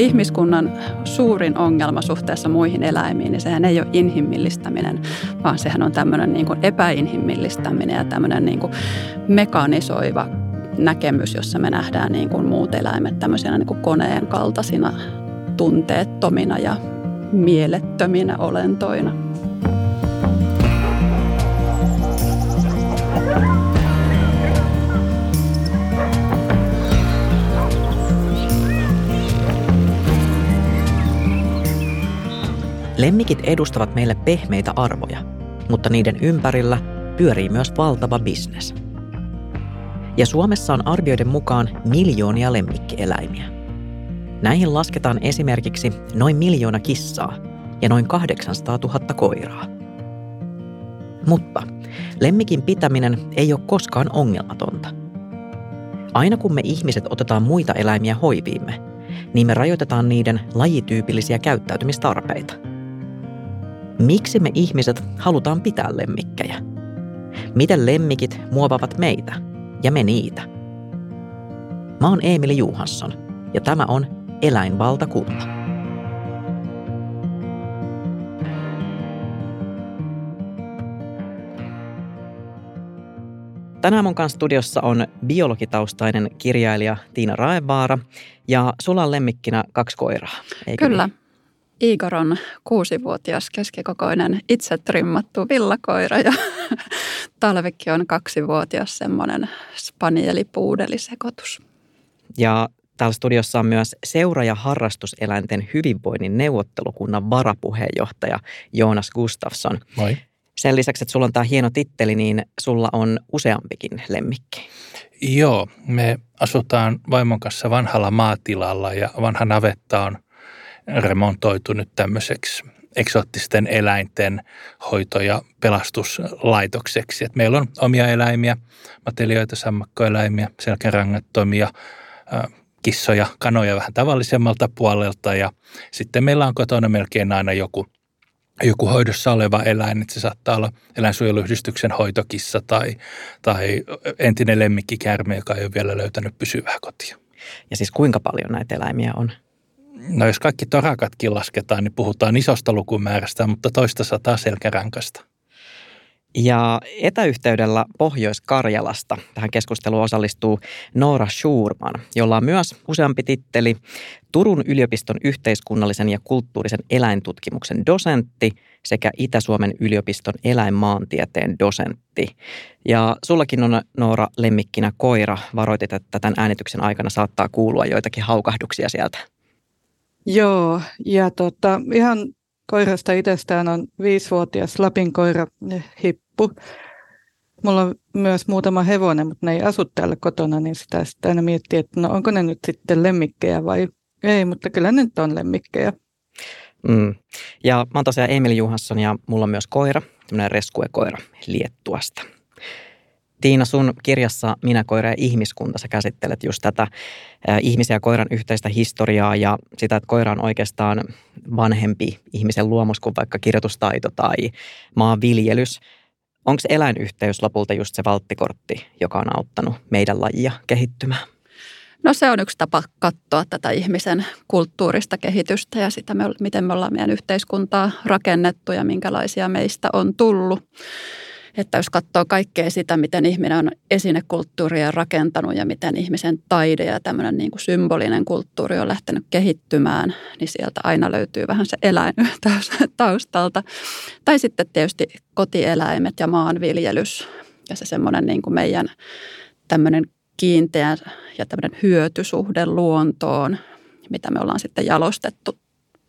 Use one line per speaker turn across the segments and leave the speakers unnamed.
ihmiskunnan suurin ongelma suhteessa muihin eläimiin, niin sehän ei ole inhimillistäminen, vaan sehän on tämmöinen niin kuin epäinhimillistäminen ja tämmöinen niin kuin mekanisoiva näkemys, jossa me nähdään niin kuin muut eläimet tämmöisenä niin kuin koneen kaltaisina tunteettomina ja mielettöminä olentoina.
Lemmikit edustavat meille pehmeitä arvoja, mutta niiden ympärillä pyörii myös valtava bisnes. Ja Suomessa on arvioiden mukaan miljoonia lemmikkieläimiä. Näihin lasketaan esimerkiksi noin miljoona kissaa ja noin 800 000 koiraa. Mutta lemmikin pitäminen ei ole koskaan ongelmatonta. Aina kun me ihmiset otetaan muita eläimiä hoiviimme, niin me rajoitetaan niiden lajityypillisiä käyttäytymistarpeita – Miksi me ihmiset halutaan pitää lemmikkejä? Miten lemmikit muovavat meitä ja me niitä? Mä oon Emili Juhansson ja tämä on Eläinvaltakunta. Tänään mun kanssa studiossa on biologitaustainen kirjailija Tiina Raevaara ja sulla on lemmikkinä kaksi koiraa,
eikö Kyllä. Niin? Igor on kuusivuotias keskikokoinen itse trimmattu villakoira ja Talvikki on kaksivuotias semmoinen spanielipuudelisekoitus.
Ja täällä studiossa on myös seura- ja harrastuseläinten hyvinvoinnin neuvottelukunnan varapuheenjohtaja Joonas Gustafsson.
Moi.
Sen lisäksi, että sulla on tämä hieno titteli, niin sulla on useampikin lemmikki.
Joo, me asutaan vaimon kanssa vanhalla maatilalla ja vanha navetta on – remontoitu nyt tämmöiseksi eksoottisten eläinten hoito- ja pelastuslaitokseksi. Et meillä on omia eläimiä, matelioita, sammakkoeläimiä, selkärangattomia, kissoja, kanoja vähän tavallisemmalta puolelta ja sitten meillä on kotona melkein aina joku, joku hoidossa oleva eläin, että se saattaa olla eläinsuojeluyhdistyksen hoitokissa tai, tai entinen lemmikkikärme, joka ei ole vielä löytänyt pysyvää kotia.
Ja siis kuinka paljon näitä eläimiä on?
No jos kaikki torakatkin lasketaan, niin puhutaan isosta lukumäärästä, mutta toista sataa selkärankasta.
Ja etäyhteydellä Pohjois-Karjalasta tähän keskusteluun osallistuu Noora Schurman, jolla on myös useampi titteli Turun yliopiston yhteiskunnallisen ja kulttuurisen eläintutkimuksen dosentti sekä Itä-Suomen yliopiston eläinmaantieteen dosentti. Ja sullakin on Noora lemmikkinä koira. Varoitit, että tämän äänityksen aikana saattaa kuulua joitakin haukahduksia sieltä.
Joo, ja tota, ihan koirasta itsestään on viisivuotias Lapin koira Hippu. Mulla on myös muutama hevonen, mutta ne ei asu täällä kotona, niin sitä sitten aina miettii, että no onko ne nyt sitten lemmikkejä vai ei, mutta kyllä ne nyt on lemmikkejä.
Mm. Ja mä oon tosiaan Emil Juhansson ja mulla on myös koira, tämmöinen rescue-koira Liettuasta. Tiina, sun kirjassa Minä, koira ja ihmiskunta sä käsittelet just tätä ihmisen ja koiran yhteistä historiaa ja sitä, että koira on oikeastaan vanhempi ihmisen luomus kuin vaikka kirjoitustaito tai maanviljelys. Onko eläinyhteys lopulta just se valttikortti, joka on auttanut meidän lajia kehittymään?
No se on yksi tapa katsoa tätä ihmisen kulttuurista kehitystä ja sitä, miten me ollaan meidän yhteiskuntaa rakennettu ja minkälaisia meistä on tullut. Että jos katsoo kaikkea sitä, miten ihminen on esinekulttuuria rakentanut ja miten ihmisen taide ja tämmöinen niin kuin symbolinen kulttuuri on lähtenyt kehittymään, niin sieltä aina löytyy vähän se eläin taustalta. Tai sitten tietysti kotieläimet ja maanviljelys ja se semmoinen niin kuin meidän tämmöinen kiinteä ja tämmöinen hyötysuhde luontoon, mitä me ollaan sitten jalostettu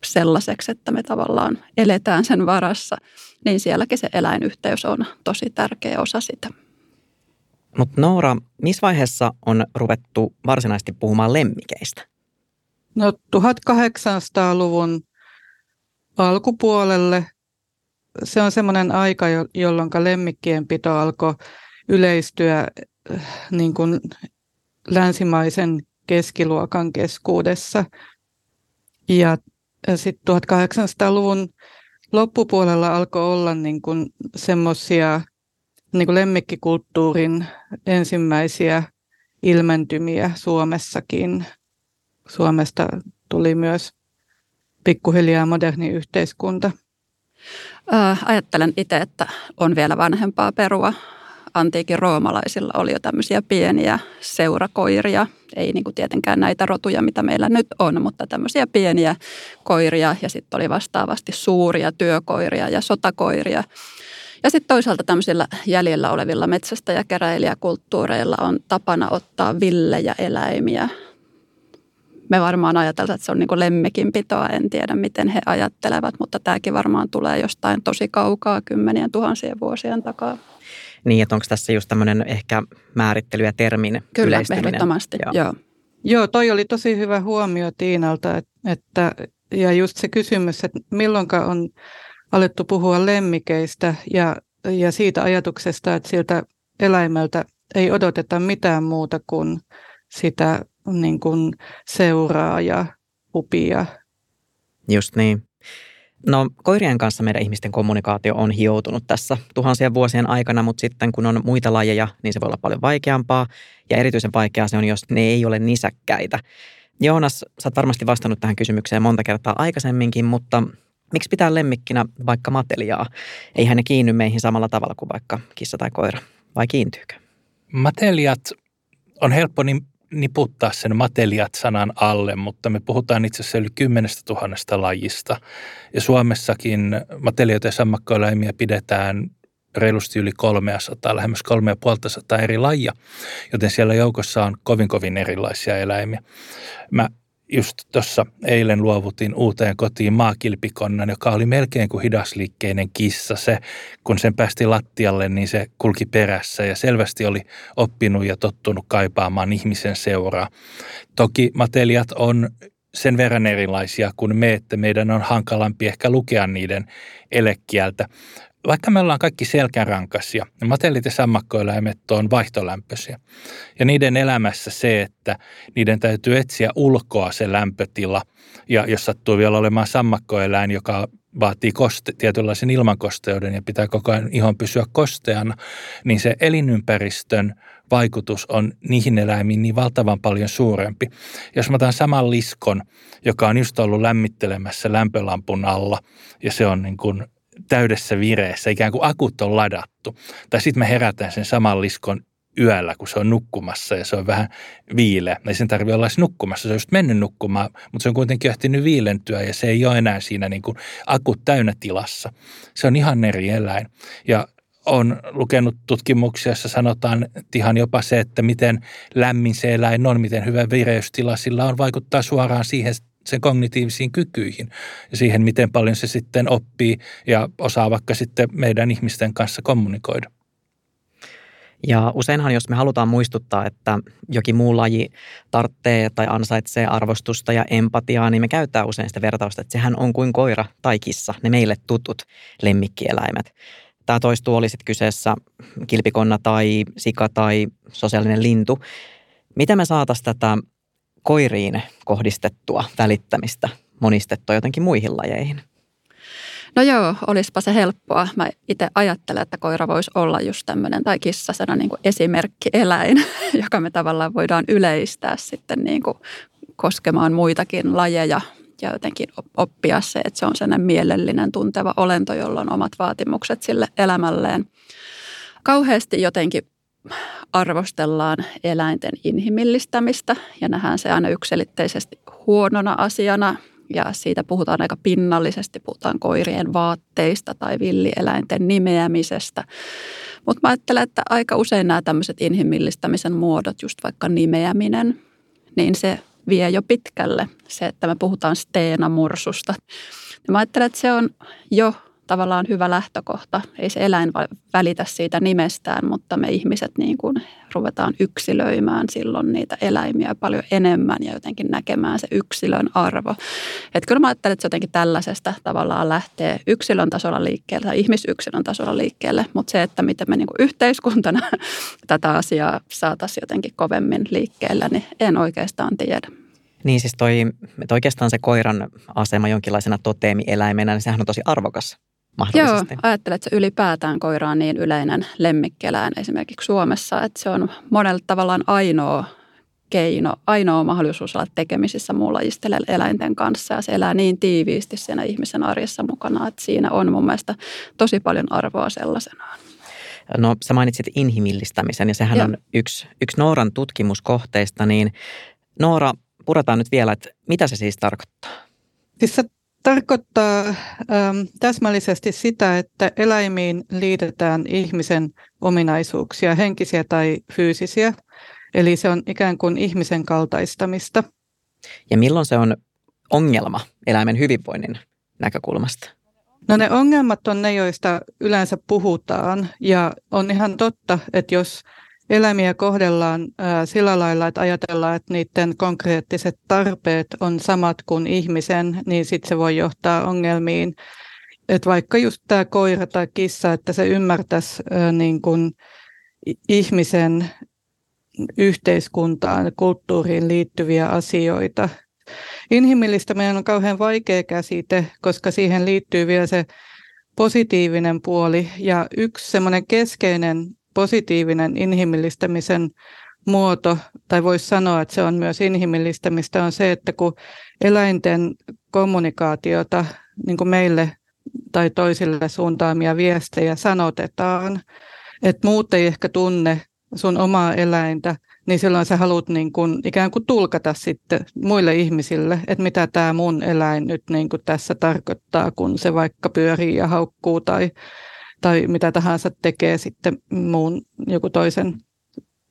sellaiseksi, että me tavallaan eletään sen varassa, niin sielläkin se eläinyhteys on tosi tärkeä osa sitä.
Mutta Noora, missä vaiheessa on ruvettu varsinaisesti puhumaan lemmikeistä?
No 1800-luvun alkupuolelle. Se on semmoinen aika, jolloin lemmikkien pito alkoi yleistyä äh, niin kuin länsimaisen keskiluokan keskuudessa. Ja sitten 1800-luvun loppupuolella alkoi olla niin kuin semmoisia niin kuin lemmikkikulttuurin ensimmäisiä ilmentymiä Suomessakin. Suomesta tuli myös pikkuhiljaa moderni yhteiskunta?
Ajattelen itse, että on vielä vanhempaa perua. Antiikin roomalaisilla oli jo tämmöisiä pieniä seurakoiria. Ei niin kuin tietenkään näitä rotuja, mitä meillä nyt on, mutta tämmöisiä pieniä koiria. Ja sitten oli vastaavasti suuria työkoiria ja sotakoiria. Ja sitten toisaalta tämmöisillä jäljellä olevilla metsästä- ja keräilijäkulttuureilla on tapana ottaa villejä eläimiä me varmaan ajatellaan, että se on niin lemmekinpitoa. En tiedä, miten he ajattelevat, mutta tämäkin varmaan tulee jostain tosi kaukaa kymmenien tuhansien vuosien takaa.
Niin, että onko tässä just tämmöinen ehkä määrittely ja termin
Kyllä, ehdottomasti, joo. joo.
Joo, toi oli tosi hyvä huomio Tiinalta, että, ja just se kysymys, että milloinka on alettu puhua lemmikeistä ja, ja siitä ajatuksesta, että siltä eläimeltä ei odoteta mitään muuta kuin sitä niin kuin seuraa ja upia.
Just niin. No koirien kanssa meidän ihmisten kommunikaatio on hioutunut tässä tuhansien vuosien aikana, mutta sitten kun on muita lajeja, niin se voi olla paljon vaikeampaa. Ja erityisen vaikeaa se on, jos ne ei ole nisäkkäitä. Joonas, sä oot varmasti vastannut tähän kysymykseen monta kertaa aikaisemminkin, mutta miksi pitää lemmikkinä vaikka mateliaa? Eihän ne kiinny meihin samalla tavalla kuin vaikka kissa tai koira, vai kiintyykö?
Mateliat on helppo niin niputtaa sen mateliat-sanan alle, mutta me puhutaan itse asiassa yli kymmenestä tuhannesta lajista. Ja Suomessakin matelijoita ja sammakkoeläimiä pidetään reilusti yli 300, lähemmäs 3500 eri lajia, joten siellä joukossa on kovin kovin erilaisia eläimiä. Mä just tuossa eilen luovutin uuteen kotiin maakilpikonnan, joka oli melkein kuin hidasliikkeinen kissa. Se, kun sen päästi lattialle, niin se kulki perässä ja selvästi oli oppinut ja tottunut kaipaamaan ihmisen seuraa. Toki mateliat on sen verran erilaisia kuin me, että meidän on hankalampi ehkä lukea niiden elekieltä vaikka me ollaan kaikki selkärankasia, niin matellit ja sammakkoeläimet on vaihtolämpöisiä. Ja niiden elämässä se, että niiden täytyy etsiä ulkoa se lämpötila. Ja jos sattuu vielä olemaan sammakkoeläin, joka vaatii koste, tietynlaisen ilmankosteuden ja pitää koko ajan ihon pysyä kosteana, niin se elinympäristön vaikutus on niihin eläimiin niin valtavan paljon suurempi. Jos mä otan saman liskon, joka on just ollut lämmittelemässä lämpölampun alla ja se on niin kuin täydessä vireessä, ikään kuin akut on ladattu. Tai sitten me herätään sen saman liskon yöllä, kun se on nukkumassa ja se on vähän viileä. Ei sen tarvitse olla nukkumassa, se on just mennyt nukkumaan, mutta se on kuitenkin ehtinyt viilentyä ja se ei ole enää siinä niin kuin akut täynnä tilassa. Se on ihan eri eläin. Ja on lukenut tutkimuksia, joissa sanotaan, että ihan jopa se, että miten lämmin se eläin on, miten hyvä vireystila sillä on, vaikuttaa suoraan siihen sen kognitiivisiin kykyihin ja siihen, miten paljon se sitten oppii ja osaa vaikka sitten meidän ihmisten kanssa kommunikoida.
Ja useinhan, jos me halutaan muistuttaa, että jokin muu laji tarvitsee tai ansaitsee arvostusta ja empatiaa, niin me käyttää usein sitä vertausta, että sehän on kuin koira tai kissa, ne meille tutut lemmikkieläimet. Tämä toistuu oli sitten kyseessä kilpikonna tai sika tai sosiaalinen lintu. Miten me saataisiin tätä koiriin kohdistettua välittämistä monistettua jotenkin muihin lajeihin?
No joo, olisipa se helppoa. Mä itse ajattelen, että koira voisi olla just tämmöinen, tai kissa niin kuin esimerkkieläin, joka me tavallaan voidaan yleistää sitten niin kuin koskemaan muitakin lajeja ja jotenkin oppia se, että se on sellainen mielellinen, tunteva olento, jolla on omat vaatimukset sille elämälleen. Kauheasti jotenkin arvostellaan eläinten inhimillistämistä ja nähdään se aina yksilitteisesti huonona asiana ja siitä puhutaan aika pinnallisesti, puhutaan koirien vaatteista tai villieläinten nimeämisestä. Mutta mä ajattelen, että aika usein nämä tämmöiset inhimillistämisen muodot, just vaikka nimeäminen, niin se vie jo pitkälle se, että me puhutaan steenamursusta. Mä ajattelen, että se on jo tavallaan hyvä lähtökohta. Ei se eläin välitä siitä nimestään, mutta me ihmiset niin kuin ruvetaan yksilöimään silloin niitä eläimiä paljon enemmän ja jotenkin näkemään se yksilön arvo. Että kyllä mä ajattelen, että se jotenkin tällaisesta tavallaan lähtee yksilön tasolla liikkeelle tai ihmisyksilön tasolla liikkeelle, mutta se, että miten me niin kuin yhteiskuntana tätä asiaa saataisiin jotenkin kovemmin liikkeelle, niin en oikeastaan tiedä.
Niin siis toi, oikeastaan se koiran asema jonkinlaisena toteemieläimenä, niin sehän on tosi arvokas mahdollisesti.
Joo, ajattelen, että se ylipäätään koira on niin yleinen lemmikkieläin esimerkiksi Suomessa, että se on monella tavallaan ainoa keino, ainoa mahdollisuus olla tekemisissä muunlajisten eläinten kanssa ja se elää niin tiiviisti siinä ihmisen arjessa mukana, että siinä on mun mielestä tosi paljon arvoa sellaisenaan.
No sä mainitsit inhimillistämisen ja sehän Joo. on yksi, yksi Nooran tutkimuskohteista, niin Noora, puretaan nyt vielä, että mitä se siis tarkoittaa?
Siis se tarkoittaa ähm, täsmällisesti sitä, että eläimiin liitetään ihmisen ominaisuuksia, henkisiä tai fyysisiä. Eli se on ikään kuin ihmisen kaltaistamista.
Ja milloin se on ongelma eläimen hyvinvoinnin näkökulmasta?
No ne ongelmat on ne, joista yleensä puhutaan. Ja on ihan totta, että jos eläimiä kohdellaan sillä lailla, että ajatellaan, että niiden konkreettiset tarpeet on samat kuin ihmisen, niin sitten se voi johtaa ongelmiin. Että vaikka just tämä koira tai kissa, että se ymmärtäisi niin kuin ihmisen yhteiskuntaan, kulttuuriin liittyviä asioita. Inhimillistäminen on kauhean vaikea käsite, koska siihen liittyy vielä se positiivinen puoli. Ja yksi semmoinen keskeinen positiivinen inhimillistämisen muoto, tai voisi sanoa, että se on myös inhimillistämistä, on se, että kun eläinten kommunikaatiota niin kuin meille tai toisille suuntaamia viestejä sanotetaan, että muut ei ehkä tunne sun omaa eläintä, niin silloin sä haluat niin kuin, ikään kuin tulkata sitten muille ihmisille, että mitä tämä mun eläin nyt niin kuin tässä tarkoittaa, kun se vaikka pyörii ja haukkuu tai tai mitä tahansa tekee sitten muun joku toisen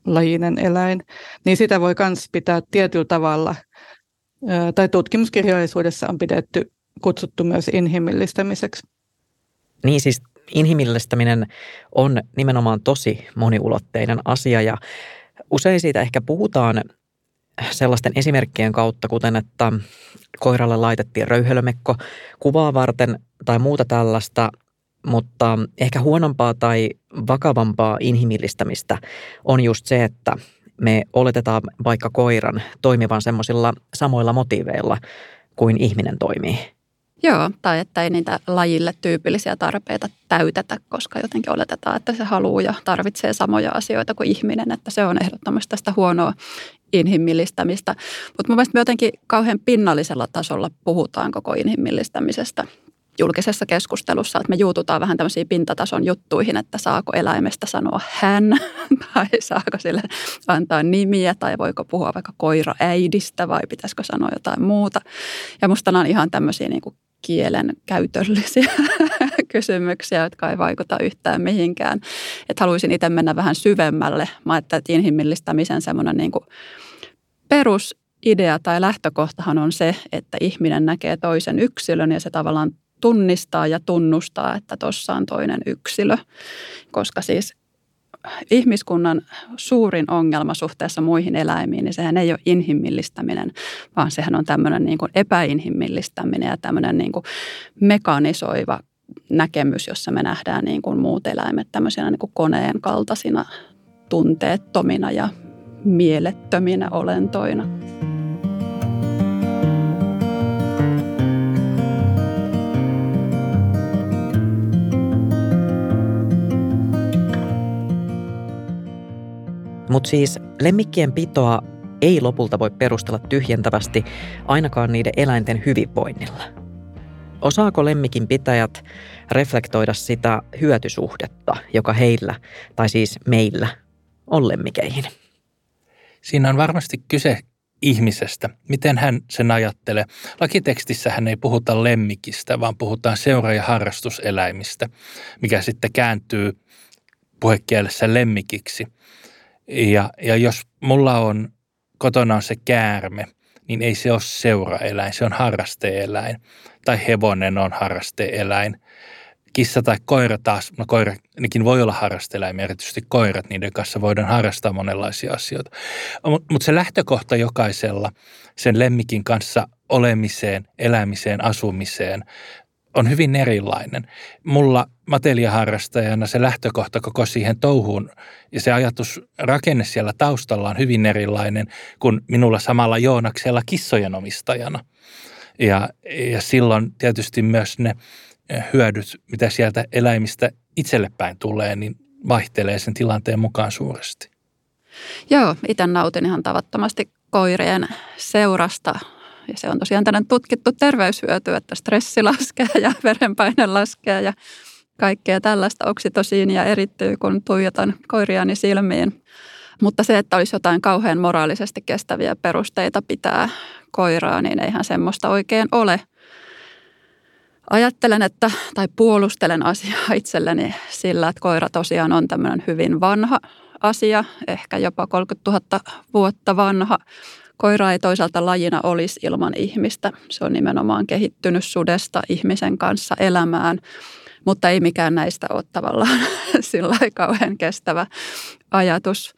lajinen eläin, niin sitä voi myös pitää tietyllä tavalla, tai tutkimuskirjallisuudessa on pidetty, kutsuttu myös inhimillistämiseksi.
Niin siis inhimillistäminen on nimenomaan tosi moniulotteinen asia ja usein siitä ehkä puhutaan sellaisten esimerkkien kautta, kuten että koiralle laitettiin röyhelömekko kuvaa varten tai muuta tällaista, mutta ehkä huonompaa tai vakavampaa inhimillistämistä on just se, että me oletetaan vaikka koiran toimivan semmoisilla samoilla motiiveilla kuin ihminen toimii.
Joo, tai että ei niitä lajille tyypillisiä tarpeita täytetä, koska jotenkin oletetaan, että se haluaa ja tarvitsee samoja asioita kuin ihminen, että se on ehdottomasti tästä huonoa inhimillistämistä. Mutta mun mielestä me jotenkin kauhean pinnallisella tasolla puhutaan koko inhimillistämisestä julkisessa keskustelussa, että me juututaan vähän tämmöisiin pintatason juttuihin, että saako eläimestä sanoa hän tai saako sille antaa nimiä tai voiko puhua vaikka koira äidistä vai pitäisikö sanoa jotain muuta. Ja musta nämä on ihan tämmöisiä niin kuin kielen käytöllisiä kysymyksiä, jotka ei vaikuta yhtään mihinkään. Että haluaisin itse mennä vähän syvemmälle. Mä että inhimillistämisen semmoinen niin kuin perusidea tai lähtökohtahan on se, että ihminen näkee toisen yksilön ja se tavallaan tunnistaa ja tunnustaa, että tuossa on toinen yksilö, koska siis ihmiskunnan suurin ongelma suhteessa muihin eläimiin, niin sehän ei ole inhimillistäminen, vaan sehän on tämmöinen niin kuin epäinhimillistäminen ja tämmöinen niin kuin mekanisoiva näkemys, jossa me nähdään niin kuin muut eläimet tämmöisenä niin kuin koneen kaltaisina tunteettomina ja mielettöminä olentoina.
Mutta siis lemmikkien pitoa ei lopulta voi perustella tyhjentävästi ainakaan niiden eläinten hyvinvoinnilla. Osaako lemmikin pitäjät reflektoida sitä hyötysuhdetta, joka heillä, tai siis meillä, on lemmikeihin?
Siinä on varmasti kyse ihmisestä, miten hän sen ajattelee. Lakiteksissä hän ei puhuta lemmikistä, vaan puhutaan seura- ja harrastuseläimistä, mikä sitten kääntyy puhekielessä lemmikiksi – ja, ja jos mulla on kotona on se käärme, niin ei se ole seuraeläin, se on harrasteeläin. Tai hevonen on harrasteeläin. Kissa tai koira taas, no koira, nekin voi olla harrasteeläimiä, erityisesti koirat, niiden kanssa voidaan harrastaa monenlaisia asioita. Mutta mut se lähtökohta jokaisella sen lemmikin kanssa olemiseen, elämiseen, asumiseen on hyvin erilainen. Mulla mateliaharrastajana se lähtökohta koko siihen touhuun ja se ajatus rakenne siellä taustalla on hyvin erilainen kuin minulla samalla Joonaksella kissojen omistajana. Ja, ja silloin tietysti myös ne hyödyt, mitä sieltä eläimistä itsellepäin tulee, niin vaihtelee sen tilanteen mukaan suuresti.
Joo, itse nautin ihan tavattomasti koirien seurasta. Ja se on tosiaan tällainen tutkittu terveyshyöty, että stressi laskee ja verenpaine laskee ja kaikkea tällaista oksitosiinia erittyy, kun tuijotan koiriani silmiin. Mutta se, että olisi jotain kauhean moraalisesti kestäviä perusteita pitää koiraa, niin eihän semmoista oikein ole. Ajattelen, että, tai puolustelen asiaa itselleni sillä, että koira tosiaan on tämmöinen hyvin vanha asia, ehkä jopa 30 000 vuotta vanha. Koira ei toisaalta lajina olisi ilman ihmistä. Se on nimenomaan kehittynyt sudesta ihmisen kanssa elämään, mutta ei mikään näistä ole tavallaan sillä kauhean kestävä ajatus.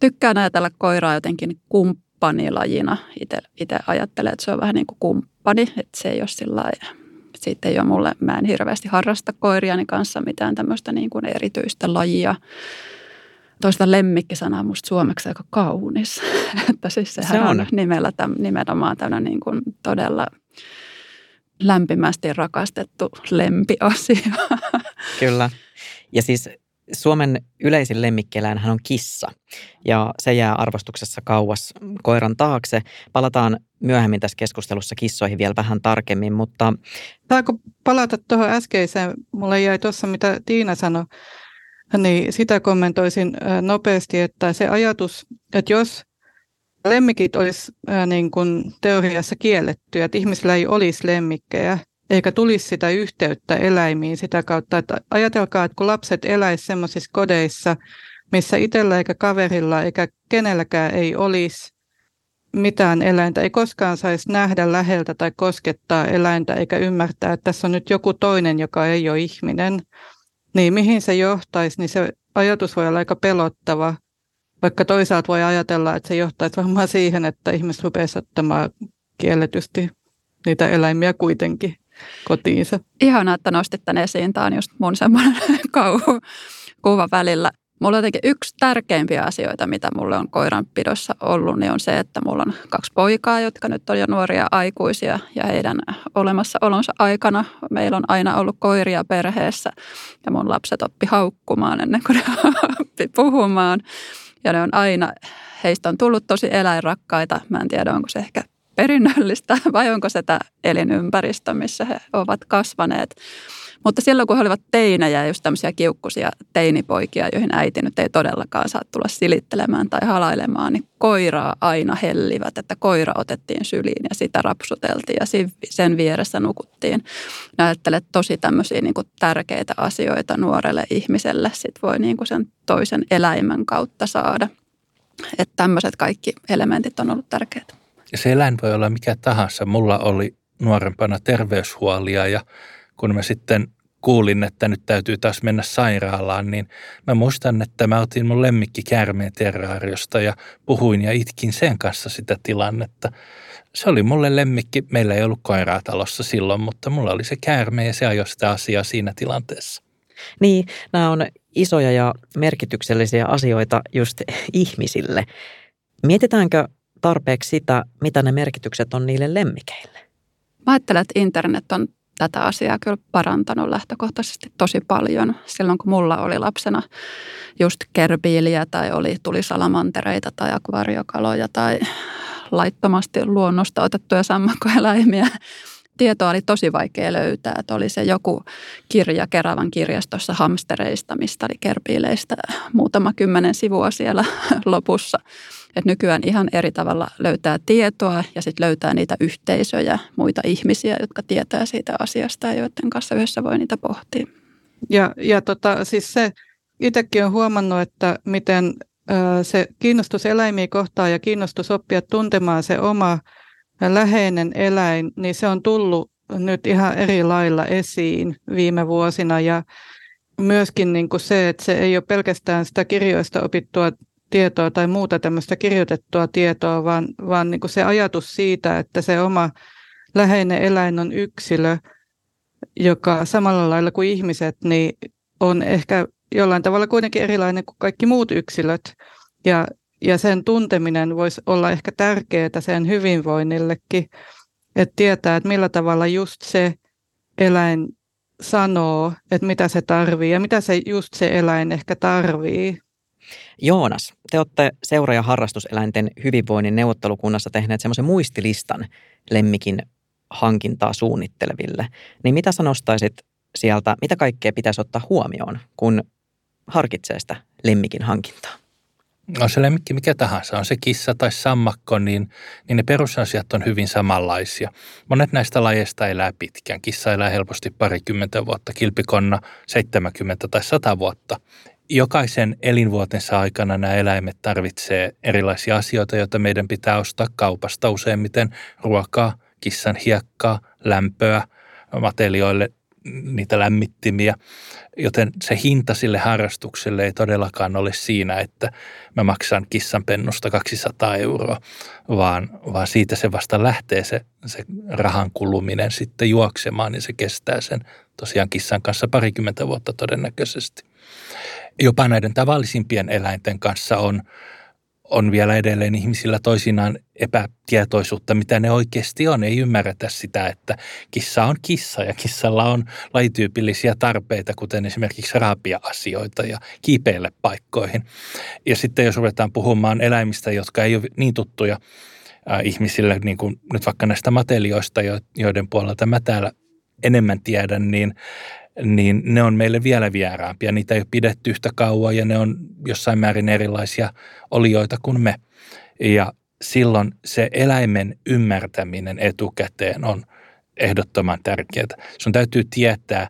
Tykkään ajatella koiraa jotenkin kumppanilajina. Itse ajattelen, että se on vähän niin kuin kumppani, että se ei ole sillä siitä ei ole mulle, mä en hirveästi harrasta koiriani kanssa mitään tämmöistä niin kuin erityistä lajia. Toista lemmikkisanaa musta suomeksi aika kaunis. että siis sehän se on, on nimellä täm, nimenomaan tämmöinen niin kuin todella lämpimästi rakastettu lempiasia.
Kyllä. Ja siis Suomen yleisin lemmikkieläinhän on kissa ja se jää arvostuksessa kauas koiran taakse. Palataan myöhemmin tässä keskustelussa kissoihin vielä vähän tarkemmin, mutta...
Saako palata tuohon äskeiseen? Mulle jäi tuossa, mitä Tiina sanoi, niin sitä kommentoisin nopeasti, että se ajatus, että jos lemmikit olisi niin kuin teoriassa kielletty, että ihmisillä ei olisi lemmikkejä, eikä tulisi sitä yhteyttä eläimiin sitä kautta, että ajatelkaa, että kun lapset eläisivät sellaisissa kodeissa, missä itsellä eikä kaverilla eikä kenelläkään ei olisi mitään eläintä, ei koskaan saisi nähdä läheltä tai koskettaa eläintä eikä ymmärtää, että tässä on nyt joku toinen, joka ei ole ihminen, niin mihin se johtaisi, niin se ajatus voi olla aika pelottava, vaikka toisaalta voi ajatella, että se johtaisi varmaan siihen, että ihmiset rupeaisi ottamaan kielletysti niitä eläimiä kuitenkin kotiinsa.
Ihanaa, että nostit tänne esiin. Tämä on just mun semmoinen kauhu kuva välillä. Mulla on jotenkin yksi tärkeimpiä asioita, mitä mulle on koiranpidossa ollut, niin on se, että mulla on kaksi poikaa, jotka nyt on jo nuoria aikuisia ja heidän olemassaolonsa aikana meillä on aina ollut koiria perheessä ja mun lapset oppi haukkumaan ennen kuin ne oppi puhumaan. Ja ne on aina, heistä on tullut tosi eläinrakkaita. Mä en tiedä, onko se ehkä perinnöllistä vai onko se tämä elinympäristö, missä he ovat kasvaneet. Mutta silloin, kun he olivat teinejä, just tämmöisiä kiukkusia teinipoikia, joihin äiti nyt ei todellakaan saa tulla silittelemään tai halailemaan, niin koiraa aina hellivät, että koira otettiin syliin ja sitä rapsuteltiin ja sen vieressä nukuttiin. Ja ajattelet tosi tämmöisiä niin kuin tärkeitä asioita nuorelle ihmiselle, sit voi niin kuin sen toisen eläimen kautta saada. Että tämmöiset kaikki elementit on ollut tärkeitä.
Ja se eläin voi olla mikä tahansa. Mulla oli nuorempana terveyshuolia ja kun mä sitten kuulin, että nyt täytyy taas mennä sairaalaan, niin mä muistan, että mä otin mun lemmikki käärmeen terraariosta ja puhuin ja itkin sen kanssa sitä tilannetta. Se oli mulle lemmikki. Meillä ei ollut koiraa talossa silloin, mutta mulla oli se käärme ja se ajoi sitä asiaa siinä tilanteessa.
Niin, nämä on isoja ja merkityksellisiä asioita just ihmisille. Mietitäänkö tarpeeksi sitä, mitä ne merkitykset on niille lemmikeille?
Mä ajattelen, että internet on tätä asiaa kyllä parantanut lähtökohtaisesti tosi paljon. Silloin kun mulla oli lapsena just kerbiiliä tai oli, tuli salamantereita tai akvariokaloja tai laittomasti luonnosta otettuja sammakkoeläimiä, tietoa oli tosi vaikea löytää. Että oli se joku kirja Keravan kirjastossa hamstereista, mistä oli kerpiileistä muutama kymmenen sivua siellä lopussa. Et nykyään ihan eri tavalla löytää tietoa ja sitten löytää niitä yhteisöjä, muita ihmisiä, jotka tietää siitä asiasta ja joiden kanssa yhdessä voi niitä pohtia.
Ja, ja tota, siis se itsekin olen huomannut, että miten se kiinnostus eläimiä kohtaan ja kiinnostus oppia tuntemaan se oma läheinen eläin, niin se on tullut nyt ihan eri lailla esiin viime vuosina ja myöskin niin kuin se, että se ei ole pelkästään sitä kirjoista opittua tietoa tai muuta tämmöistä kirjoitettua tietoa, vaan, vaan niin kuin se ajatus siitä, että se oma läheinen eläin on yksilö, joka samalla lailla kuin ihmiset, niin on ehkä jollain tavalla kuitenkin erilainen kuin kaikki muut yksilöt. Ja, ja sen tunteminen voisi olla ehkä tärkeää sen hyvinvoinnillekin, että tietää, että millä tavalla just se eläin sanoo, että mitä se tarvii ja mitä se just se eläin ehkä tarvii.
Joonas, te olette seura- ja harrastuseläinten hyvinvoinnin neuvottelukunnassa tehneet semmoisen muistilistan lemmikin hankintaa suunnitteleville. Niin mitä sä nostaisit sieltä, mitä kaikkea pitäisi ottaa huomioon, kun harkitsee sitä lemmikin hankintaa?
on se lemmikki mikä tahansa, on se kissa tai sammakko, niin, niin ne perusasiat on hyvin samanlaisia. Monet näistä lajeista elää pitkään. Kissa elää helposti parikymmentä vuotta, kilpikonna 70 tai 100 vuotta. Jokaisen elinvuotensa aikana nämä eläimet tarvitsee erilaisia asioita, joita meidän pitää ostaa kaupasta useimmiten. Ruokaa, kissan hiekkaa, lämpöä, matelioille niitä lämmittimiä, joten se hinta sille harrastukselle ei todellakaan ole siinä, että mä maksan kissanpennusta 200 euroa, vaan, vaan siitä se vasta lähtee se, se rahan kuluminen sitten juoksemaan, niin se kestää sen tosiaan kissan kanssa parikymmentä vuotta todennäköisesti. Jopa näiden tavallisimpien eläinten kanssa on on vielä edelleen ihmisillä toisinaan epätietoisuutta, mitä ne oikeasti on. Ei ymmärretä sitä, että kissa on kissa ja kissalla on lajityypillisiä tarpeita, kuten esimerkiksi raapia-asioita ja kiipeille paikkoihin. Ja sitten jos ruvetaan puhumaan eläimistä, jotka ei ole niin tuttuja ihmisille, niin kuin nyt vaikka näistä matelioista, joiden puolelta mä täällä enemmän tiedän, niin niin ne on meille vielä vieraampia. Niitä ei ole pidetty yhtä kauan ja ne on jossain määrin erilaisia olioita kuin me. Ja silloin se eläimen ymmärtäminen etukäteen on ehdottoman tärkeää. Sun täytyy tietää,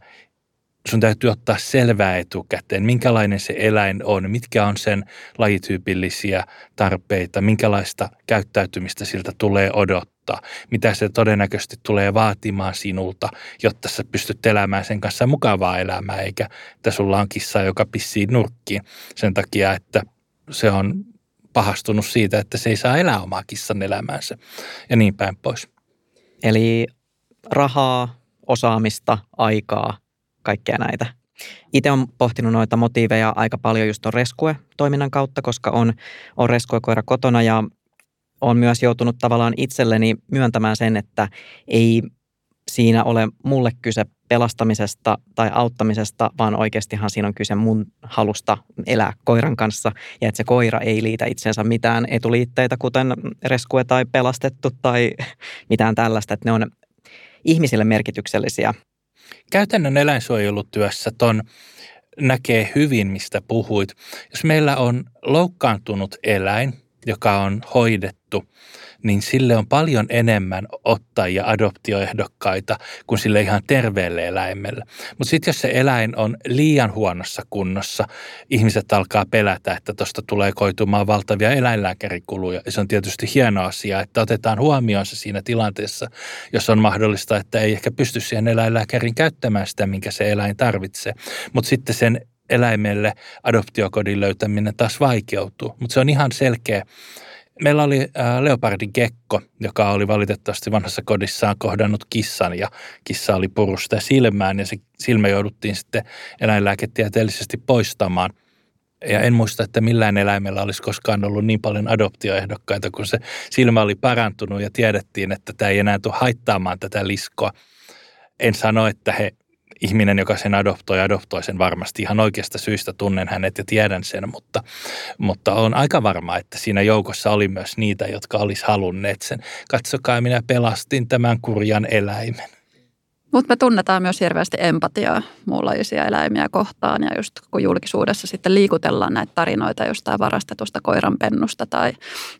sun täytyy ottaa selvää etukäteen, minkälainen se eläin on, mitkä on sen lajityypillisiä tarpeita, minkälaista käyttäytymistä siltä tulee odottaa odottaa, mitä se todennäköisesti tulee vaatimaan sinulta, jotta sä pystyt elämään sen kanssa mukavaa elämää, eikä että sulla on kissa, joka pissii nurkkiin sen takia, että se on pahastunut siitä, että se ei saa elää omaa kissan elämäänsä ja niin päin pois.
Eli rahaa, osaamista, aikaa, kaikkea näitä. Itse olen pohtinut noita motiiveja aika paljon just tuon Reskue-toiminnan kautta, koska on, on Reskue-koira kotona ja olen myös joutunut tavallaan itselleni myöntämään sen, että ei siinä ole mulle kyse pelastamisesta tai auttamisesta, vaan oikeastihan siinä on kyse mun halusta elää koiran kanssa ja että se koira ei liitä itsensä mitään etuliitteitä, kuten reskue tai pelastettu tai mitään tällaista, että ne on ihmisille merkityksellisiä.
Käytännön eläinsuojelutyössä ton näkee hyvin, mistä puhuit. Jos meillä on loukkaantunut eläin, joka on hoidettu, niin sille on paljon enemmän ottajia, adoptioehdokkaita kuin sille ihan terveelle eläimelle. Mutta sitten jos se eläin on liian huonossa kunnossa, ihmiset alkaa pelätä, että tuosta tulee koitumaan valtavia eläinlääkärikuluja. Ja se on tietysti hieno asia, että otetaan huomioon se siinä tilanteessa, jos on mahdollista, että ei ehkä pysty siihen eläinlääkärin käyttämään sitä, minkä se eläin tarvitsee. Mutta sitten sen eläimelle adoptiokodin löytäminen taas vaikeutuu. Mutta se on ihan selkeä. Meillä oli äh, leopardin gekko, joka oli valitettavasti vanhassa kodissaan kohdannut kissan ja kissa oli purusta silmään ja se silmä jouduttiin sitten eläinlääketieteellisesti poistamaan. Ja en muista, että millään eläimellä olisi koskaan ollut niin paljon adoptioehdokkaita, kun se silmä oli parantunut ja tiedettiin, että tämä ei enää tule haittaamaan tätä liskoa. En sano, että he ihminen, joka sen adoptoi, adoptoi sen varmasti ihan oikeasta syystä, tunnen hänet ja tiedän sen, mutta, mutta on aika varma, että siinä joukossa oli myös niitä, jotka olisi halunneet sen. Katsokaa, minä pelastin tämän kurjan eläimen.
Mutta me tunnetaan myös hirveästi empatiaa muunlaisia eläimiä kohtaan ja just kun julkisuudessa sitten liikutellaan näitä tarinoita jostain varastetusta koiranpennusta tai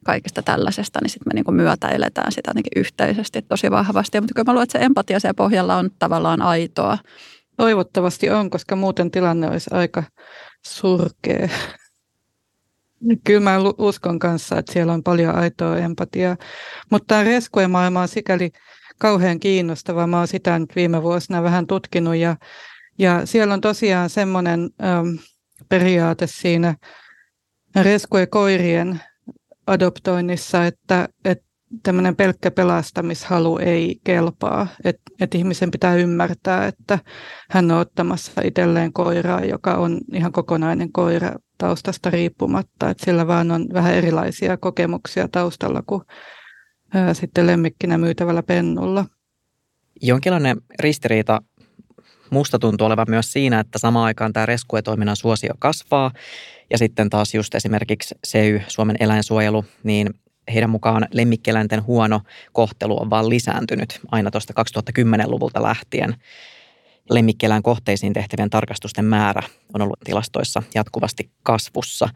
kaikista tällaisesta, niin sitten me niinku myötäiletään sitä jotenkin yhteisesti tosi vahvasti. Mutta kyllä mä luulen, että se empatia siellä pohjalla on tavallaan aitoa.
Toivottavasti on, koska muuten tilanne olisi aika surkea. Kyllä mä uskon kanssa, että siellä on paljon aitoa empatiaa. Mutta tämä reskujen maailma on sikäli kauhean kiinnostava. Mä oon sitä nyt viime vuosina vähän tutkinut ja, ja siellä on tosiaan semmoinen äm, periaate siinä reskuekoirien adoptoinnissa, että, että tämmöinen pelkkä pelastamishalu ei kelpaa. Että et ihmisen pitää ymmärtää, että hän on ottamassa itselleen koiraa, joka on ihan kokonainen koira taustasta riippumatta. Että sillä vaan on vähän erilaisia kokemuksia taustalla kuin sitten lemmikkinä myytävällä pennulla.
Jonkinlainen ristiriita musta tuntuu olevan myös siinä, että samaan aikaan tämä reskuetoiminnan suosio kasvaa Ja sitten taas just esimerkiksi SEY, Suomen eläinsuojelu, niin heidän mukaan lemmikkieläinten huono kohtelu on vaan lisääntynyt aina tuosta 2010-luvulta lähtien. Lemmikkieläin kohteisiin tehtävien tarkastusten määrä on ollut tilastoissa jatkuvasti kasvussa.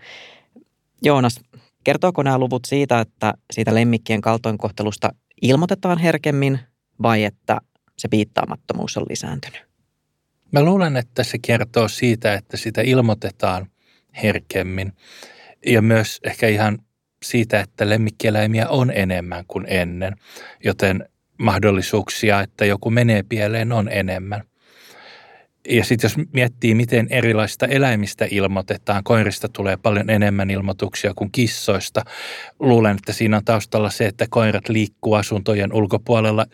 Joonas, kertooko nämä luvut siitä, että siitä lemmikkien kaltoinkohtelusta ilmoitetaan herkemmin vai että se piittaamattomuus on lisääntynyt?
Mä luulen, että se kertoo siitä, että sitä ilmoitetaan herkemmin ja myös ehkä ihan siitä, että lemmikkieläimiä on enemmän kuin ennen, joten mahdollisuuksia, että joku menee pieleen, on enemmän. Ja sitten jos miettii, miten erilaisista eläimistä ilmoitetaan, koirista tulee paljon enemmän ilmoituksia kuin kissoista. Luulen, että siinä on taustalla se, että koirat liikkuu asuntojen ulkopuolella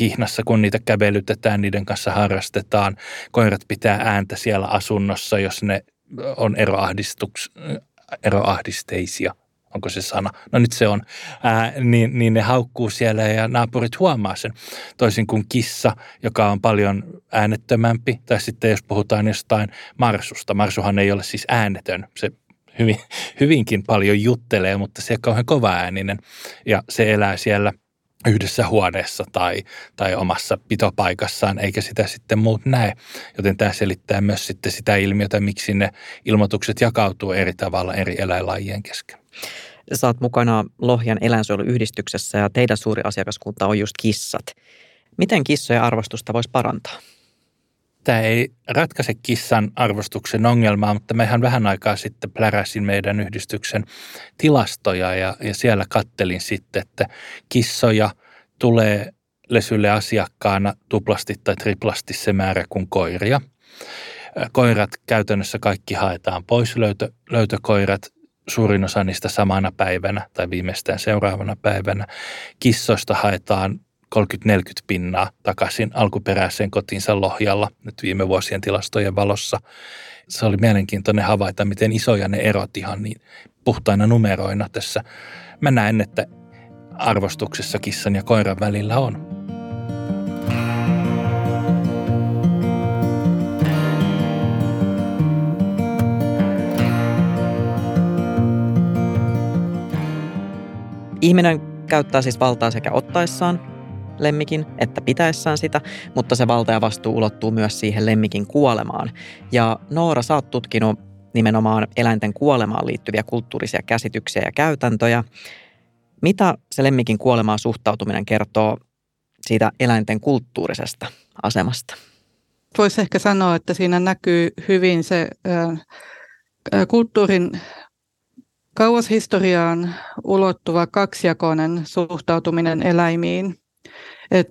hihnassa, kun niitä kävelytetään, niiden kanssa harrastetaan. Koirat pitää ääntä siellä asunnossa, jos ne on eroahdisteisia onko se sana, no nyt se on, ää, niin, niin ne haukkuu siellä ja naapurit huomaa sen. Toisin kuin kissa, joka on paljon äänettömämpi, tai sitten jos puhutaan jostain marsusta. Marsuhan ei ole siis äänetön, se hyvin, hyvinkin paljon juttelee, mutta se on kauhean kova ääninen ja se elää siellä yhdessä huoneessa tai, tai omassa pitopaikassaan, eikä sitä sitten muut näe. Joten tämä selittää myös sitten sitä ilmiötä, miksi ne ilmoitukset jakautuu eri tavalla eri eläinlajien kesken.
Oot mukana Lohjan eläinsuojeluyhdistyksessä ja teidän suuri asiakaskunta on just kissat. Miten kissojen arvostusta voisi parantaa?
Tämä ei ratkaise kissan arvostuksen ongelmaa, mutta me ihan vähän aikaa sitten pläräsin meidän yhdistyksen tilastoja ja, ja siellä kattelin sitten, että kissoja tulee lesylle asiakkaana tuplasti tai triplasti se määrä kuin koiria. Koirat käytännössä kaikki haetaan pois, löytö, löytökoirat suurin osa niistä samana päivänä tai viimeistään seuraavana päivänä. Kissoista haetaan 30-40 pinnaa takaisin alkuperäiseen kotiinsa Lohjalla nyt viime vuosien tilastojen valossa. Se oli mielenkiintoinen havaita, miten isoja ne erot ihan niin puhtaina numeroina tässä. Mä näen, että arvostuksessa kissan ja koiran välillä on.
Ihminen käyttää siis valtaa sekä ottaessaan lemmikin että pitäessään sitä, mutta se valta ja vastuu ulottuu myös siihen lemmikin kuolemaan. Ja Noora, sä oot tutkinut nimenomaan eläinten kuolemaan liittyviä kulttuurisia käsityksiä ja käytäntöjä. Mitä se lemmikin kuolemaan suhtautuminen kertoo siitä eläinten kulttuurisesta asemasta?
Voisi ehkä sanoa, että siinä näkyy hyvin se kulttuurin Kauas historiaan ulottuva kaksijakoinen suhtautuminen eläimiin. Et,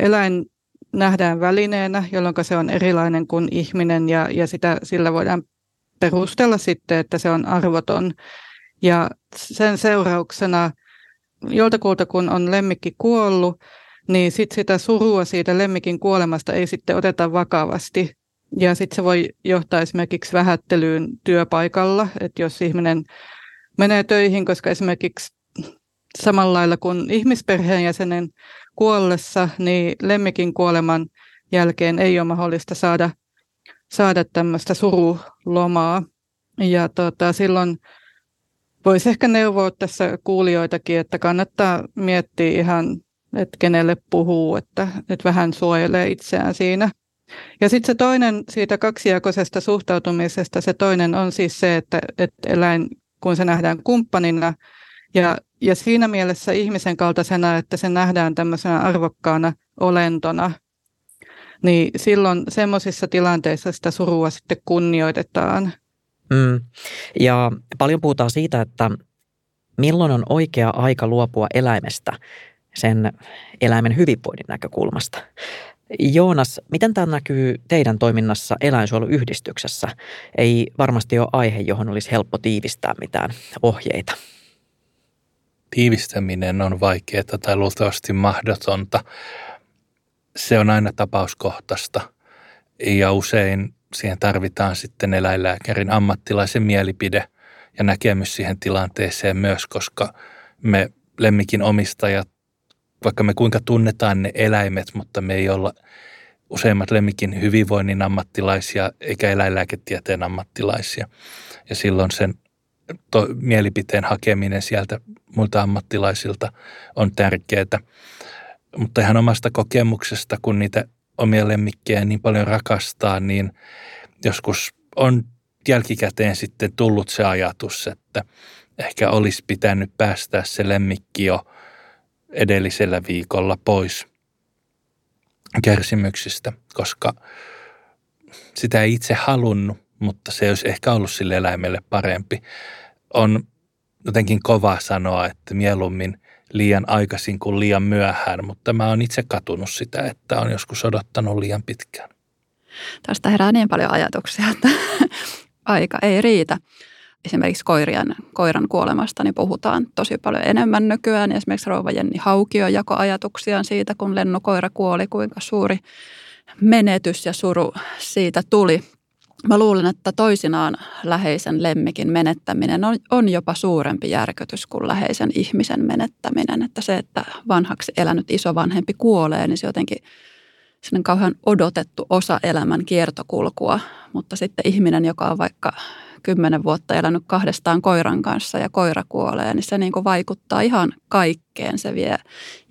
eläin nähdään välineenä, jolloin se on erilainen kuin ihminen ja, ja sitä, sillä voidaan perustella sitten, että se on arvoton. Ja sen seurauksena joltakulta kun on lemmikki kuollut, niin sit sitä surua siitä lemmikin kuolemasta ei sitten oteta vakavasti. Ja sitten se voi johtaa esimerkiksi vähättelyyn työpaikalla, että jos ihminen menee töihin, koska esimerkiksi samalla lailla kuin ihmisperheenjäsenen kuollessa, niin lemmikin kuoleman jälkeen ei ole mahdollista saada, saada tämmöistä surulomaa. Ja tota, silloin voisi ehkä neuvoa tässä kuulijoitakin, että kannattaa miettiä ihan, että kenelle puhuu, että, että vähän suojelee itseään siinä. Ja sitten se toinen siitä kaksijakoisesta suhtautumisesta, se toinen on siis se, että, että eläin kun se nähdään kumppanina. Ja, ja siinä mielessä ihmisen kaltaisena, että se nähdään tämmöisenä arvokkaana olentona, niin silloin semmoisissa tilanteissa sitä surua sitten kunnioitetaan.
Mm. Ja paljon puhutaan siitä, että milloin on oikea aika luopua eläimestä sen eläimen hyvinvoinnin näkökulmasta. Joonas, miten tämä näkyy teidän toiminnassa eläinsuojeluyhdistyksessä? Ei varmasti ole aihe, johon olisi helppo tiivistää mitään ohjeita.
Tiivistäminen on vaikeaa tai luultavasti mahdotonta. Se on aina tapauskohtaista ja usein siihen tarvitaan sitten eläinlääkärin ammattilaisen mielipide ja näkemys siihen tilanteeseen myös, koska me lemmikin omistajat vaikka me kuinka tunnetaan ne eläimet, mutta me ei olla useimmat lemmikin hyvinvoinnin ammattilaisia eikä eläinlääketieteen ammattilaisia. Ja silloin sen to, mielipiteen hakeminen sieltä muilta ammattilaisilta on tärkeää. Mutta ihan omasta kokemuksesta, kun niitä omia lemmikkejä niin paljon rakastaa, niin joskus on jälkikäteen sitten tullut se ajatus, että ehkä olisi pitänyt päästää se lemmikki jo edellisellä viikolla pois kärsimyksistä, koska sitä ei itse halunnut, mutta se olisi ehkä ollut sille eläimelle parempi. On jotenkin kova sanoa, että mieluummin liian aikaisin kuin liian myöhään, mutta mä oon itse katunut sitä, että on joskus odottanut liian pitkään.
Tästä herää niin paljon ajatuksia, että aika ei riitä. Esimerkiksi koirien, koiran kuolemasta niin puhutaan tosi paljon enemmän nykyään. Esimerkiksi rouva Jenni Haukio jako ajatuksiaan siitä, kun lennokoira kuoli, kuinka suuri menetys ja suru siitä tuli. Mä luulen, että toisinaan läheisen lemmikin menettäminen on, on jopa suurempi järkytys kuin läheisen ihmisen menettäminen. Että se, että vanhaksi elänyt isovanhempi kuolee, niin se jotenkin sellainen kauhean odotettu osa elämän kiertokulkua. Mutta sitten ihminen, joka on vaikka kymmenen vuotta elänyt kahdestaan koiran kanssa ja koira kuolee, niin se niin kuin vaikuttaa ihan kaikkeen. Se vie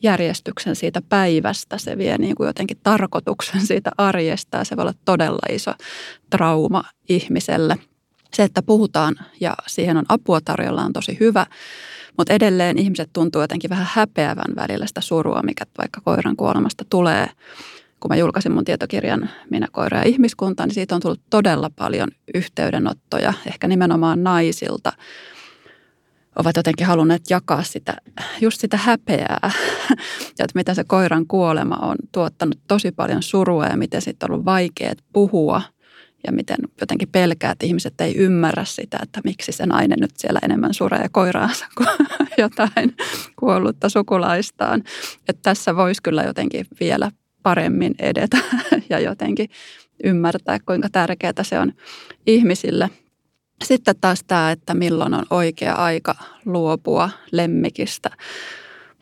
järjestyksen siitä päivästä, se vie niin kuin jotenkin tarkoituksen siitä arjesta ja se voi olla todella iso trauma ihmiselle. Se, että puhutaan ja siihen on apua tarjolla on tosi hyvä, mutta edelleen ihmiset tuntuu jotenkin vähän häpeävän välillä sitä surua, mikä vaikka koiran kuolemasta tulee kun mä julkaisin mun tietokirjan Minä, koira ja ihmiskunta, niin siitä on tullut todella paljon yhteydenottoja, ehkä nimenomaan naisilta. Ovat jotenkin halunneet jakaa sitä, just sitä häpeää, ja että mitä se koiran kuolema on tuottanut tosi paljon surua ja miten sitten on ollut vaikea puhua ja miten jotenkin pelkää, että ihmiset ei ymmärrä sitä, että miksi se nainen nyt siellä enemmän suree koiraansa kuin jotain kuollutta sukulaistaan. Että tässä voisi kyllä jotenkin vielä paremmin edetä ja jotenkin ymmärtää, kuinka tärkeää se on ihmisille. Sitten taas tämä, että milloin on oikea aika luopua lemmikistä.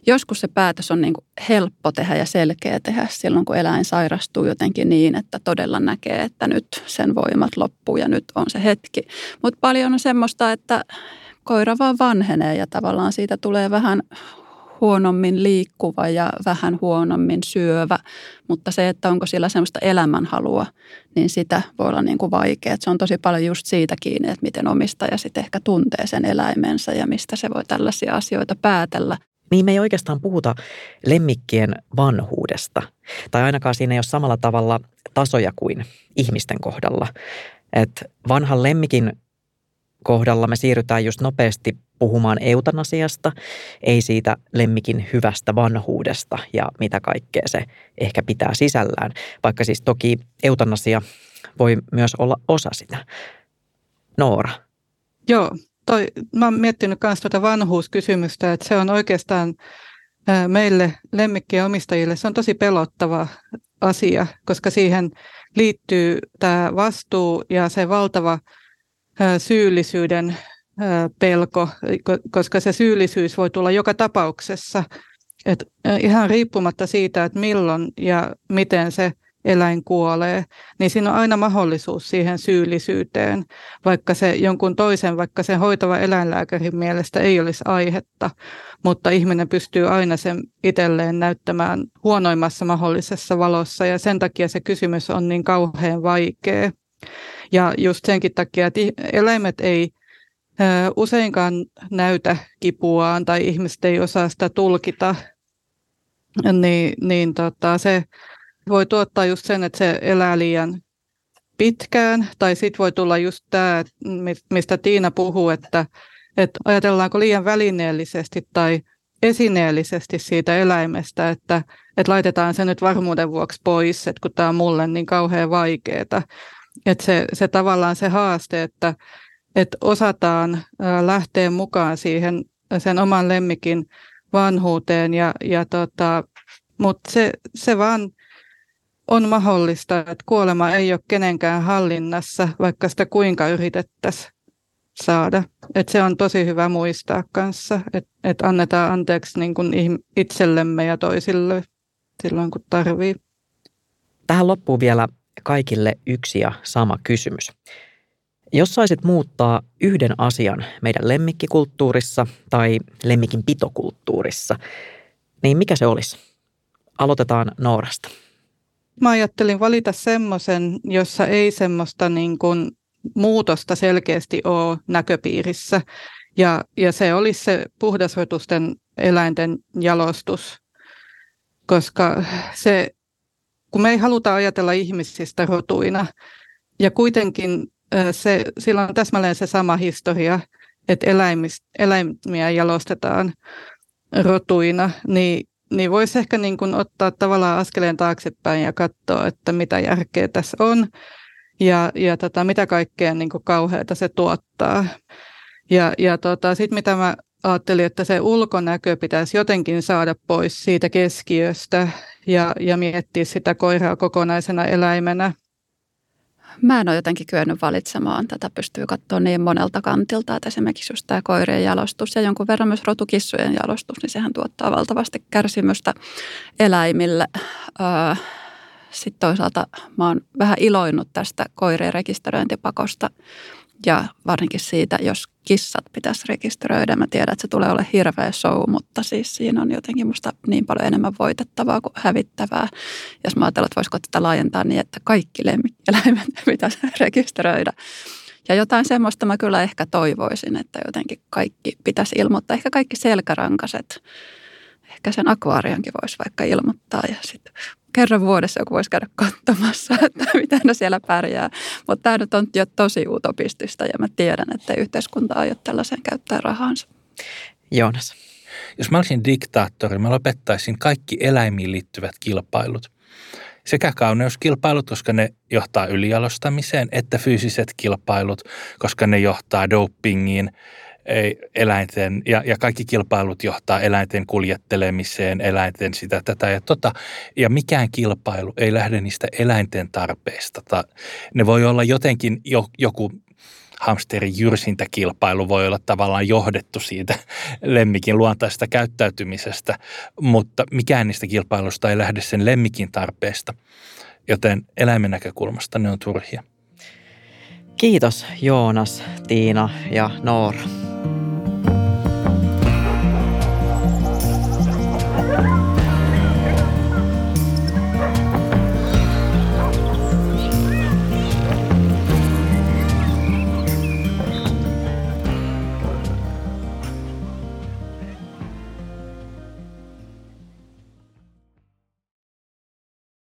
Joskus se päätös on niin kuin helppo tehdä ja selkeä tehdä silloin, kun eläin sairastuu jotenkin niin, että todella näkee, että nyt sen voimat loppuu ja nyt on se hetki. Mutta paljon on semmoista, että koira vaan vanhenee ja tavallaan siitä tulee vähän huonommin liikkuva ja vähän huonommin syövä, mutta se, että onko sillä semmoista elämänhalua, niin sitä voi olla niin kuin vaikea. Se on tosi paljon just siitä kiinni, että miten omistaja sitten ehkä tuntee sen eläimensä ja mistä se voi tällaisia asioita päätellä.
Niin me ei oikeastaan puhuta lemmikkien vanhuudesta, tai ainakaan siinä ei ole samalla tavalla tasoja kuin ihmisten kohdalla. Et vanhan lemmikin kohdalla me siirrytään just nopeasti puhumaan eutanasiasta, ei siitä lemmikin hyvästä vanhuudesta ja mitä kaikkea se ehkä pitää sisällään. Vaikka siis toki eutanasia voi myös olla osa sitä. Noora.
Joo, toi, mä oon miettinyt myös tuota vanhuuskysymystä, että se on oikeastaan meille lemmikkien omistajille, se on tosi pelottava asia, koska siihen liittyy tämä vastuu ja se valtava syyllisyyden pelko, koska se syyllisyys voi tulla joka tapauksessa. Et ihan riippumatta siitä, että milloin ja miten se eläin kuolee, niin siinä on aina mahdollisuus siihen syyllisyyteen, vaikka se jonkun toisen, vaikka sen hoitava eläinlääkärin mielestä ei olisi aihetta, mutta ihminen pystyy aina sen itselleen näyttämään huonoimmassa mahdollisessa valossa ja sen takia se kysymys on niin kauhean vaikea. Ja just senkin takia, että eläimet ei useinkaan näytä kipuaan tai ihmiset ei osaa sitä tulkita, niin, niin tota, se voi tuottaa just sen, että se elää liian pitkään, tai sitten voi tulla just tämä, mistä Tiina puhuu, että, että ajatellaanko liian välineellisesti tai esineellisesti siitä eläimestä, että, että laitetaan se nyt varmuuden vuoksi pois, että kun tämä on mulle niin kauhean vaikeaa. Että se, se tavallaan se haaste, että, että osataan lähteä mukaan siihen sen oman lemmikin vanhuuteen, ja, ja tota, mutta se, se vaan on mahdollista, että kuolema ei ole kenenkään hallinnassa, vaikka sitä kuinka yritettäisiin saada. Et se on tosi hyvä muistaa kanssa, että et annetaan anteeksi niin kuin itsellemme ja toisille silloin, kun tarvii.
Tähän loppuu vielä kaikille yksi ja sama kysymys. Jos saisit muuttaa yhden asian meidän lemmikkikulttuurissa tai lemmikin pitokulttuurissa, niin mikä se olisi? Aloitetaan Noorasta.
Mä ajattelin valita semmoisen, jossa ei semmoista niin kuin muutosta selkeästi ole näköpiirissä. Ja, ja se olisi se puhdasrotusten eläinten jalostus, koska se, kun me ei haluta ajatella ihmisistä rotuina, ja kuitenkin se, sillä on täsmälleen se sama historia, että eläimiä jalostetaan rotuina, niin, niin voisi ehkä niin kuin ottaa tavallaan askeleen taaksepäin ja katsoa, että mitä järkeä tässä on ja, ja tota, mitä kaikkea niin kuin kauheata se tuottaa. Ja, ja tota, sitten mitä mä ajattelin, että se ulkonäkö pitäisi jotenkin saada pois siitä keskiöstä ja, ja miettiä sitä koiraa kokonaisena eläimenä.
Mä en ole jotenkin kyennyt valitsemaan. Tätä pystyy katsoa niin monelta kantilta, että esimerkiksi just tämä koirien jalostus ja jonkun verran myös rotukissujen jalostus, niin sehän tuottaa valtavasti kärsimystä eläimille. Öö, sitten toisaalta mä oon vähän iloinnut tästä koirien rekisteröintipakosta ja varsinkin siitä, jos kissat pitäisi rekisteröidä. Mä tiedän, että se tulee olla hirveä show, mutta siis siinä on jotenkin musta niin paljon enemmän voitettavaa kuin hävittävää. Jos mä ajattelen, että voisiko tätä laajentaa niin, että kaikki lemmikkieläimet pitäisi rekisteröidä. Ja jotain semmoista mä kyllä ehkä toivoisin, että jotenkin kaikki pitäisi ilmoittaa. Ehkä kaikki selkärankaset. Ehkä sen akvaariankin voisi vaikka ilmoittaa ja sitten kerran vuodessa joku voisi käydä katsomassa, että miten ne siellä pärjää. Mutta tämä nyt on jo tosi utopistista ja mä tiedän, että yhteiskunta aio tällaisen käyttää rahansa.
Joonas.
Jos mä olisin diktaattori, mä lopettaisin kaikki eläimiin liittyvät kilpailut. Sekä kauneuskilpailut, koska ne johtaa ylijalostamiseen, että fyysiset kilpailut, koska ne johtaa dopingiin – eläinten, ja, ja kaikki kilpailut johtaa eläinten kuljettelemiseen, eläinten sitä, tätä ja tota. Ja mikään kilpailu ei lähde niistä eläinten tarpeista. Ne voi olla jotenkin jo, joku hamsterin jyrsintäkilpailu voi olla tavallaan johdettu siitä lemmikin luontaisesta käyttäytymisestä, mutta mikään niistä kilpailusta ei lähde sen lemmikin tarpeesta, joten eläimen näkökulmasta ne on turhia.
Kiitos Joonas, Tiina ja Noora.